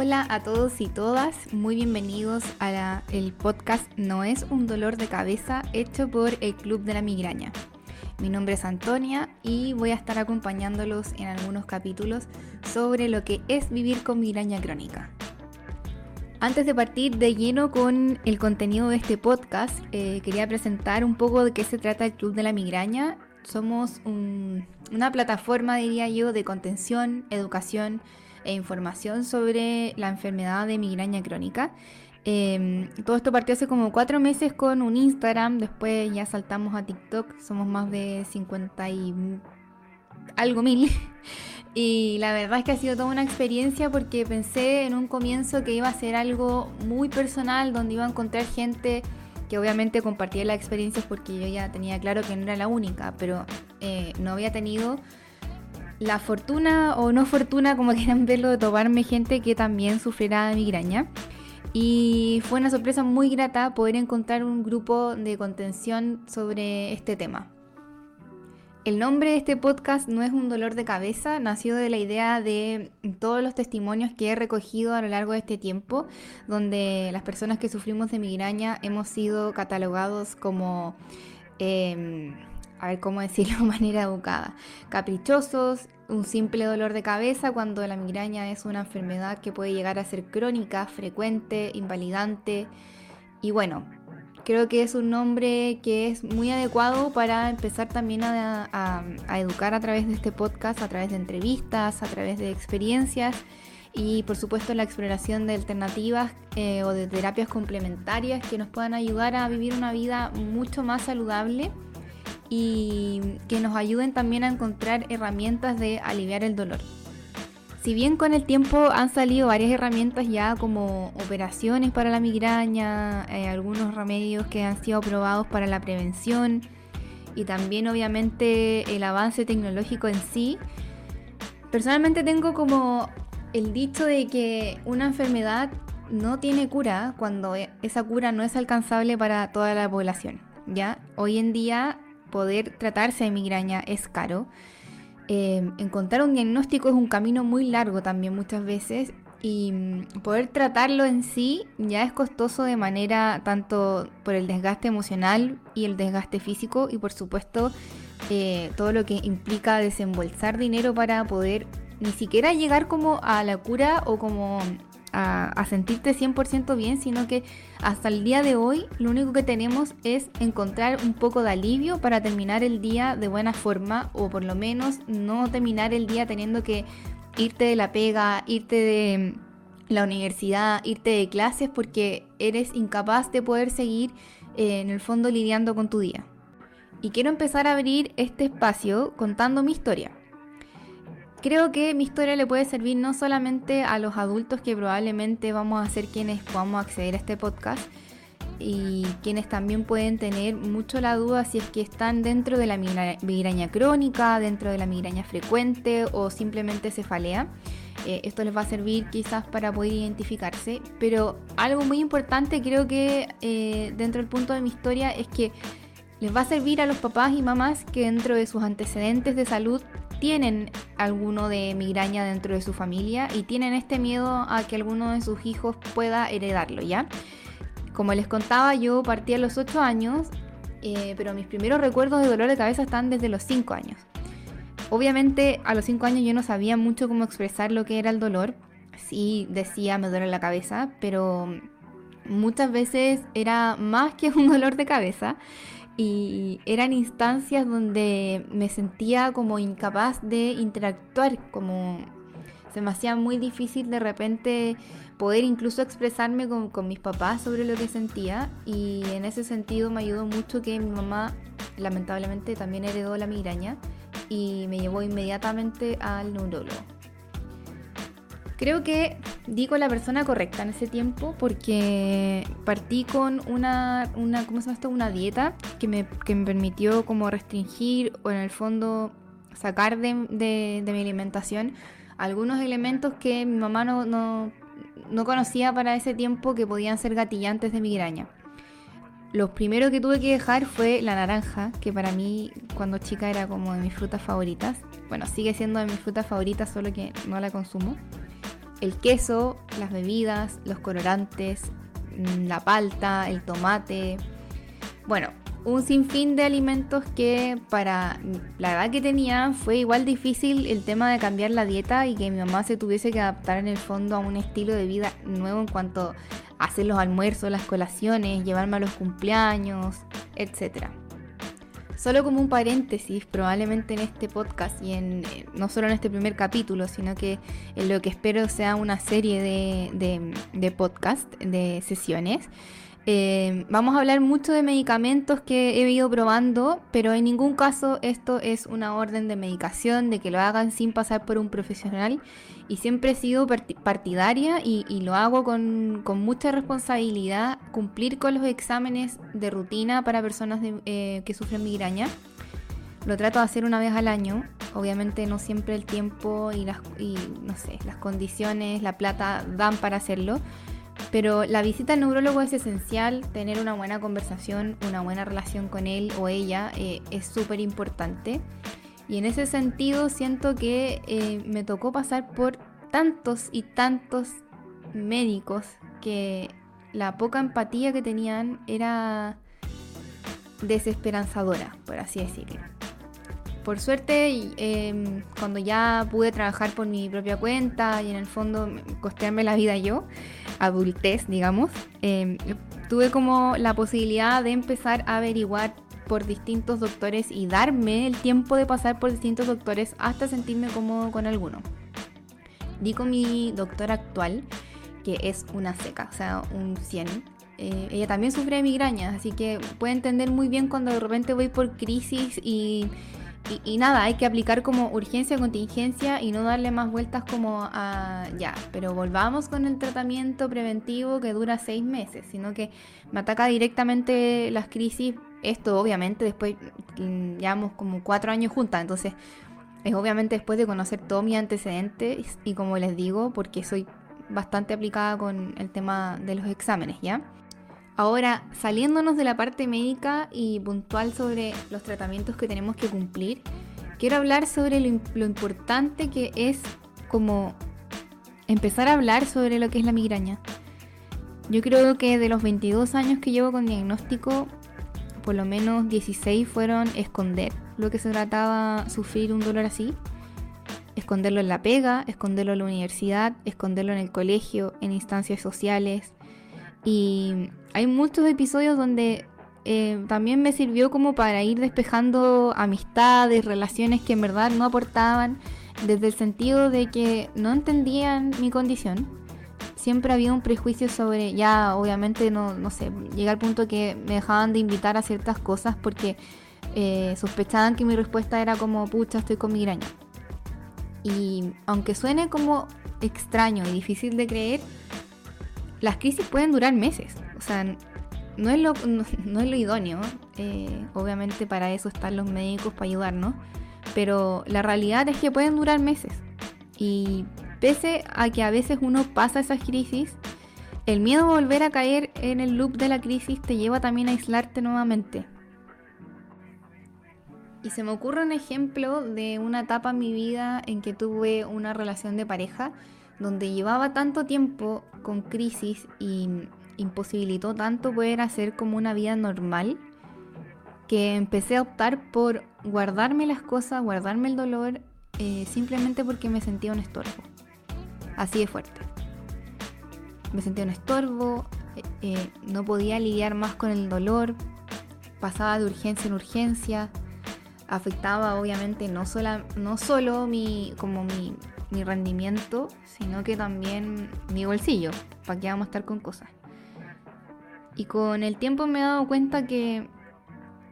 Hola a todos y todas, muy bienvenidos a el podcast No es un dolor de cabeza hecho por el Club de la Migraña. Mi nombre es Antonia y voy a estar acompañándolos en algunos capítulos sobre lo que es vivir con migraña crónica. Antes de partir de lleno con el contenido de este podcast, eh, quería presentar un poco de qué se trata el Club de la Migraña. Somos una plataforma, diría yo, de contención, educación e información sobre la enfermedad de migraña crónica. Em, todo esto partió hace como cuatro meses con un Instagram, después ya saltamos a TikTok, somos más de 50 y algo mil. Y la verdad es que ha sido toda una experiencia porque pensé en un comienzo que iba a ser algo muy personal, donde iba a encontrar gente que obviamente compartía las experiencias porque yo ya tenía claro que no era la única, pero eh, no había tenido la fortuna o no fortuna, como quieran verlo, de tomarme gente que también sufriera de migraña. Y fue una sorpresa muy grata poder encontrar un grupo de contención sobre este tema. El nombre de este podcast no es un dolor de cabeza, nació de la idea de todos los testimonios que he recogido a lo largo de este tiempo, donde las personas que sufrimos de migraña hemos sido catalogados como, em, a ver cómo decirlo de manera educada, caprichosos, un simple dolor de cabeza cuando la migraña es una enfermedad que puede llegar a ser crónica, frecuente, invalidante. Y bueno, creo que es un nombre que es muy adecuado para empezar también a, educar a través de este podcast, a través de entrevistas, a través de experiencias y por supuesto la exploración de alternativas eh, o de terapias complementarias que nos puedan ayudar a vivir una vida mucho más saludable y que nos ayuden también a encontrar herramientas de aliviar el dolor. Si bien con el tiempo han salido varias herramientas ya como operaciones para la migraña, eh, algunos remedios que han sido aprobados para la prevención y también obviamente el avance tecnológico en sí, personalmente tengo como el dicho de que una enfermedad no tiene cura cuando e, esa cura no es alcanzable para toda la población. ¿ya? Hoy en día poder tratarse de migraña es caro. Em, encontrar un diagnóstico es un camino muy largo también muchas veces y mm, poder tratarlo en sí ya es costoso de manera tanto por el desgaste emocional y el desgaste físico y por supuesto eh, todo lo que implica desembolsar dinero para poder ni siquiera llegar como a la cura o como a, sentirte 100% bien, sino que hasta el día de hoy lo único que tenemos es encontrar un poco de alivio para terminar el día de buena forma o por lo menos no terminar el día teniendo que irte de la pega, irte de la universidad, irte de clases porque eres incapaz de poder seguir eh, en el fondo lidiando con tu día. Y quiero empezar a abrir este espacio contando mi historia. Creo que mi historia le puede servir no solamente a los adultos que probablemente vamos a ser quienes podamos acceder a este podcast y quienes también pueden tener mucho la duda si es que están dentro de la migraña crónica, dentro de la migraña frecuente o simplemente cefalea. Eh, esto les va a servir quizás para poder identificarse, pero algo muy importante creo que eh, dentro del punto de mi historia es que les va a servir a los papás y mamás que dentro de sus antecedentes de salud tienen alguno de migraña dentro de su familia y tienen este miedo a que alguno de sus hijos pueda heredarlo, ¿ya? Como les contaba, yo partí a los 8 años, eh, pero mis primeros recuerdos de dolor de cabeza están desde los 5 años. Obviamente a los 5 años yo no sabía mucho cómo expresar lo que era el dolor. Sí decía me duele la cabeza, pero muchas veces era más que un dolor de cabeza y eran instancias donde me sentía como incapaz de interactuar, como se me hacía muy difícil de repente poder incluso expresarme con, mis papás sobre lo que sentía y en ese sentido me ayudó mucho que mi mamá lamentablemente también heredó la migraña y me llevó inmediatamente al neurólogo. Creo que di con la persona correcta en ese tiempo porque partí con una, una ¿cómo se llama esto? Una dieta que me, que me permitió como restringir o en el fondo sacar de, de, mi alimentación algunos elementos que mi mamá no, no, no conocía para ese tiempo que podían ser gatillantes de migraña. Lo primero que tuve que dejar fue la naranja, que para mí cuando chica era como de mis frutas favoritas. Bueno, sigue siendo de mis frutas favoritas, solo que no la consumo. El queso, las bebidas, los colorantes, mm, la palta, el tomate. Bueno, un sinfín de alimentos que para la edad que tenía fue igual difícil el tema de cambiar la dieta y que mi mamá se tuviese que adaptar en el fondo a un estilo de vida nuevo en cuanto a hacer los almuerzos, las colaciones, llevarme a los cumpleaños, etc. Solo como un paréntesis, probablemente en este podcast y en eh, no solo en este primer capítulo, sino que en lo que espero sea una serie de, de, de podcast, de sesiones eh, vamos a hablar mucho de medicamentos que he ido probando, pero en ningún caso esto es una orden de medicación, de que lo hagan sin pasar por un profesional. Y siempre he sido partidaria y, lo hago con, mucha responsabilidad, cumplir con los exámenes de rutina para personas eh, que sufren migraña. Lo trato de hacer una vez al año. Obviamente no siempre el tiempo y las, y, no sé, las condiciones, la plata dan para hacerlo pero la visita al neurólogo es esencial, tener una buena conversación, una buena relación con él o ella eh, es súper importante. Y en ese sentido siento que eh, me tocó pasar por tantos y tantos médicos que la poca empatía que tenían era desesperanzadora, por así decirlo. Por suerte, em, cuando ya pude trabajar por mi propia cuenta y en el fondo costearme la vida yo, adultez, digamos, em, tuve como la posibilidad de empezar a averiguar por distintos doctores y darme el tiempo de pasar por distintos doctores hasta sentirme cómodo con alguno. Di con mi doctora actual, que es una seca, o sea, un 100. Eh, ella también sufre de migrañas, así que puede entender muy bien cuando de repente voy por crisis y y, nada, hay que aplicar como urgencia, contingencia y no darle más vueltas como a ya, pero volvamos con el tratamiento preventivo que dura seis meses, sino que me ataca directamente las crisis. Esto obviamente después mm, llevamos como cuatro años juntas, entonces es obviamente después de conocer todo mi antecedente y como les digo, porque soy bastante aplicada con el tema de los exámenes, ¿ya? Ahora, saliéndonos de la parte médica y puntual sobre los tratamientos que tenemos que cumplir, quiero hablar sobre lo, importante que es como empezar a hablar sobre lo que es la migraña. Yo creo que de los 22 años que llevo con diagnóstico, por lo menos 16 fueron esconder lo que se trataba sufrir un dolor así. Esconderlo en la pega, esconderlo en la universidad, esconderlo en el colegio, en instancias sociales. Y hay muchos episodios donde eh, también me sirvió como para ir despejando amistades, relaciones que en verdad no aportaban, desde el sentido de que no entendían mi condición. Siempre había un prejuicio sobre, ya obviamente no, no sé, llega al punto que me dejaban de invitar a ciertas cosas porque eh, sospechaban que mi respuesta era como, pucha, estoy con migraña. Y aunque suene como extraño y difícil de creer, las crisis pueden durar meses. O sea, no es lo, no, es lo idóneo. Eh, obviamente para eso están los médicos para ayudarnos. Pero la realidad es que pueden durar meses. Y pese a que a veces uno pasa esas crisis, el miedo a volver a caer en el loop de la crisis te lleva también a aislarte nuevamente. Y se me ocurre un ejemplo de una etapa en mi vida en que tuve una relación de pareja donde llevaba tanto tiempo con crisis y imposibilitó tanto poder hacer como una vida normal que empecé a optar por guardarme las cosas, guardarme el dolor, eh, simplemente porque me sentía un estorbo. Así de fuerte. Me sentía un estorbo, eh, eh, no podía lidiar más con el dolor, pasaba de urgencia en urgencia, afectaba obviamente no, sola, no solo mi, como mi, mi rendimiento, sino que también mi bolsillo, para que vamos a estar con cosas. Y con el tiempo me he dado cuenta que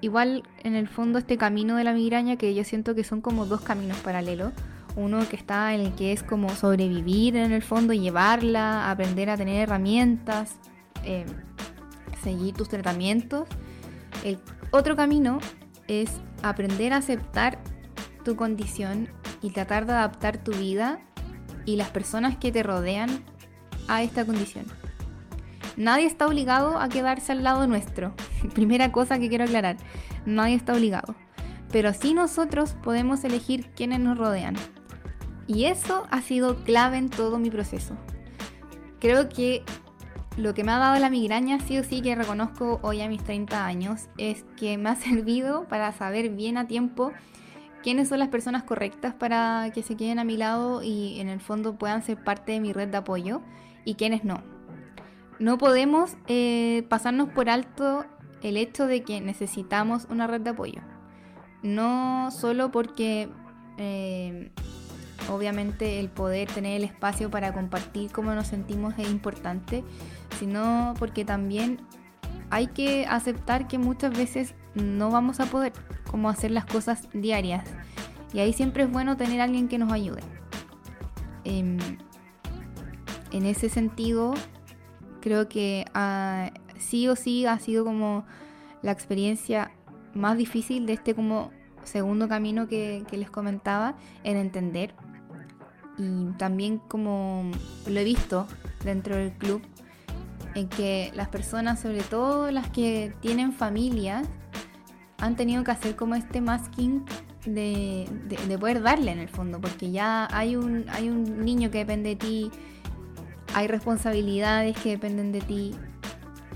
igual en el fondo este camino de la migraña, que yo siento que son como dos caminos paralelos, uno que está en el que es como sobrevivir en el fondo, llevarla, aprender a tener herramientas, eh, seguir tus tratamientos. El otro camino es aprender a aceptar tu condición y tratar de adaptar tu vida y las personas que te rodean a esta condición. Nadie está obligado a quedarse al lado nuestro. Primera cosa que quiero aclarar, nadie está obligado. Pero sí nosotros podemos elegir quiénes nos rodean. Y eso ha sido clave en todo mi proceso. Creo que lo que me ha dado la migraña, sí o sí que reconozco hoy a mis 30 años, es que me ha servido para saber bien a tiempo quiénes son las personas correctas para que se queden a mi lado y en el fondo puedan ser parte de mi red de apoyo y quiénes no. No podemos eh, pasarnos por alto el hecho de que necesitamos una red de apoyo. No solo porque eh, obviamente el poder tener el espacio para compartir cómo nos sentimos es importante, sino porque también hay que aceptar que muchas veces no vamos a poder como hacer las cosas diarias. Y ahí siempre es bueno tener alguien que nos ayude. Em, en ese sentido, creo que ah, sí o sí ha sido como la experiencia más difícil de este como segundo camino que les comentaba en entender y también como lo he visto dentro del club, en que las personas, sobre todo las que tienen familias, han tenido que hacer como este masking de, de, poder darle en el fondo, porque ya hay un, hay un niño que depende de ti, hay responsabilidades que dependen de ti,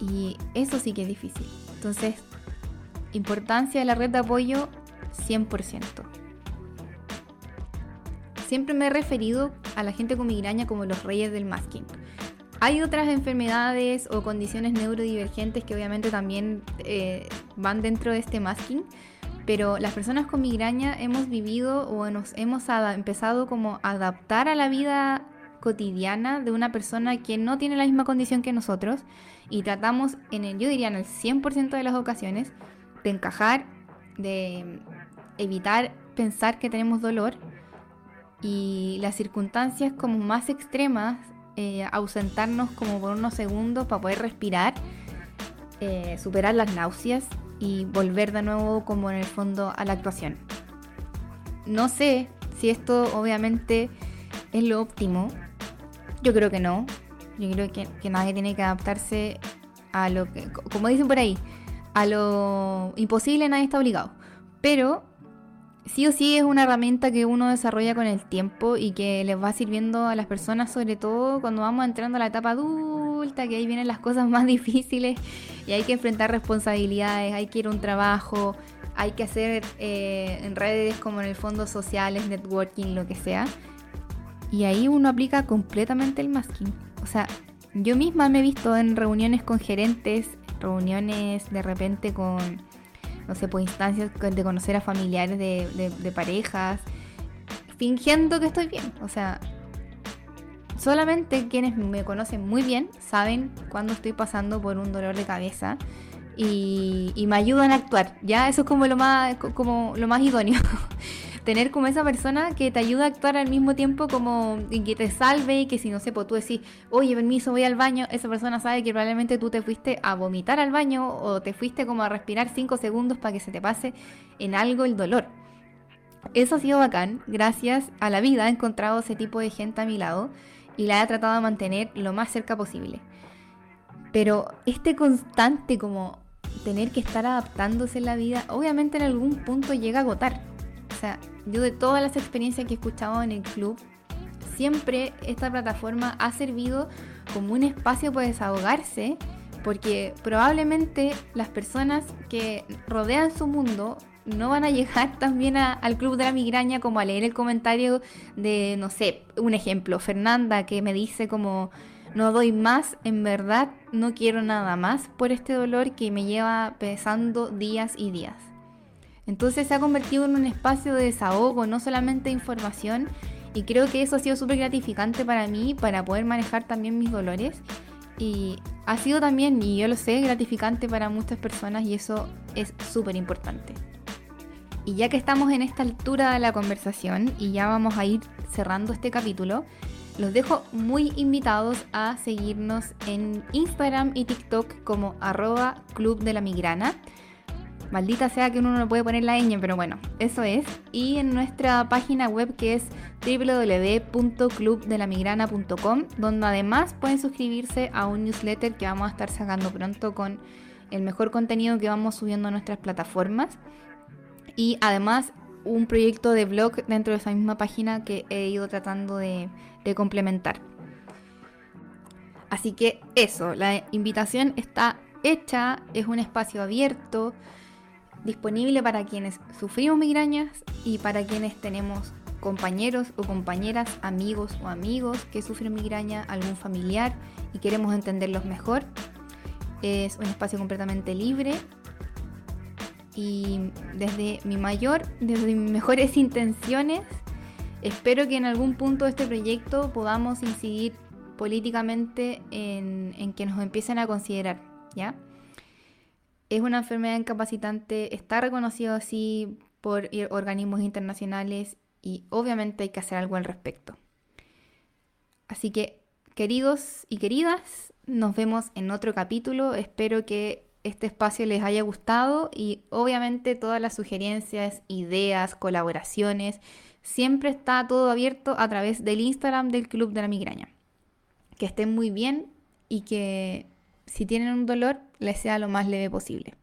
y eso sí que es difícil. Entonces, importancia de la red de apoyo 100% siempre me he referido a la gente con migraña como los reyes del masking. Hay otras enfermedades o condiciones neurodivergentes que obviamente también eh, van dentro de este masking, pero las personas con migraña hemos vivido o nos hemos empezado como a adaptar a la vida cotidiana de una persona que no tiene la misma condición que nosotros y tratamos en el, yo diría en el 100% de las ocasiones de encajar, de evitar pensar que tenemos dolor y las circunstancias como más extremas, eh, ausentarnos como por unos segundos para poder respirar, eh, superar las náuseas y volver de nuevo como en el fondo a la actuación. No sé si esto obviamente es lo óptimo. Yo creo que no. Yo creo que, que nadie tiene que adaptarse a lo que, como dicen por ahí, a lo imposible nadie está obligado. Pero sí o sí es una herramienta que uno desarrolla con el tiempo y que les va sirviendo a las personas, sobre todo cuando vamos entrando a la etapa adulta, que ahí vienen las cosas más difíciles y hay que enfrentar responsabilidades, hay que ir a un trabajo, hay que hacer eh, en redes como en el fondo sociales, networking, lo que sea. Y ahí uno aplica completamente el masking. O sea, yo misma me he visto en reuniones con gerentes, reuniones de repente con no sé, por pues, instancias de conocer a familiares de, parejas, fingiendo que estoy bien. O sea, solamente quienes me conocen muy bien saben cuando estoy pasando por un dolor de cabeza y, y, me ayudan a actuar. Ya eso es como lo más, como lo más idóneo. tener como esa persona que te ayuda a actuar al mismo tiempo como que te salve y que si no sé, pues tú decís, oye, permiso, voy al baño, esa persona sabe que probablemente tú te fuiste a vomitar al baño o te fuiste como a respirar cinco segundos para que se te pase en algo el dolor. Eso ha sido bacán, gracias a la vida he encontrado ese tipo de gente a mi lado y la he tratado de mantener lo más cerca posible. Pero este constante como tener que estar adaptándose en la vida, obviamente en algún punto llega a agotar. O sea, yo de todas las experiencias que he escuchado en el club, siempre esta plataforma ha servido como un espacio para desahogarse, porque probablemente las personas que rodean su mundo no van a llegar también al club de la migraña como a leer el comentario de, no sé, un ejemplo, Fernanda que me dice como, no doy más, en verdad no quiero nada más por este dolor que me lleva pesando días y días. Entonces se ha convertido en un espacio de desahogo, no solamente de información, y creo que eso ha sido súper gratificante para mí, para poder manejar también mis dolores. Y ha sido también, y yo lo sé, gratificante para muchas personas y eso es súper importante. Y ya que estamos en esta altura de la conversación y ya vamos a ir cerrando este capítulo, los dejo muy invitados a seguirnos en Instagram y TikTok como arroba club de la migrana Maldita sea que uno no puede poner la ñ, pero bueno, eso es. Y en nuestra página web que es www.clubdelamigrana.com, donde además pueden suscribirse a un newsletter que vamos a estar sacando pronto con el mejor contenido que vamos subiendo a nuestras plataformas. Y además un proyecto de blog dentro de esa misma página que he ido tratando de, de complementar. Así que eso, la invitación está hecha, es un espacio abierto, disponible para quienes sufrimos migrañas y para quienes tenemos compañeros o compañeras, amigos o amigos que sufren migraña, algún familiar y queremos entenderlos mejor. Es un espacio completamente libre y desde mi mayor, desde mis mejores intenciones, espero que en algún punto de este proyecto podamos incidir políticamente en, en que nos empiecen a considerar, ¿ya? Es una enfermedad incapacitante, está reconocido así por organismos internacionales y obviamente hay que hacer algo al respecto. Así que, queridos y queridas, nos vemos en otro capítulo. Espero que este espacio les haya gustado y obviamente todas las sugerencias, ideas, colaboraciones, siempre está todo abierto a través del Instagram del Club de la Migraña. Que estén muy bien y que si tienen un dolor les sea lo más leve posible.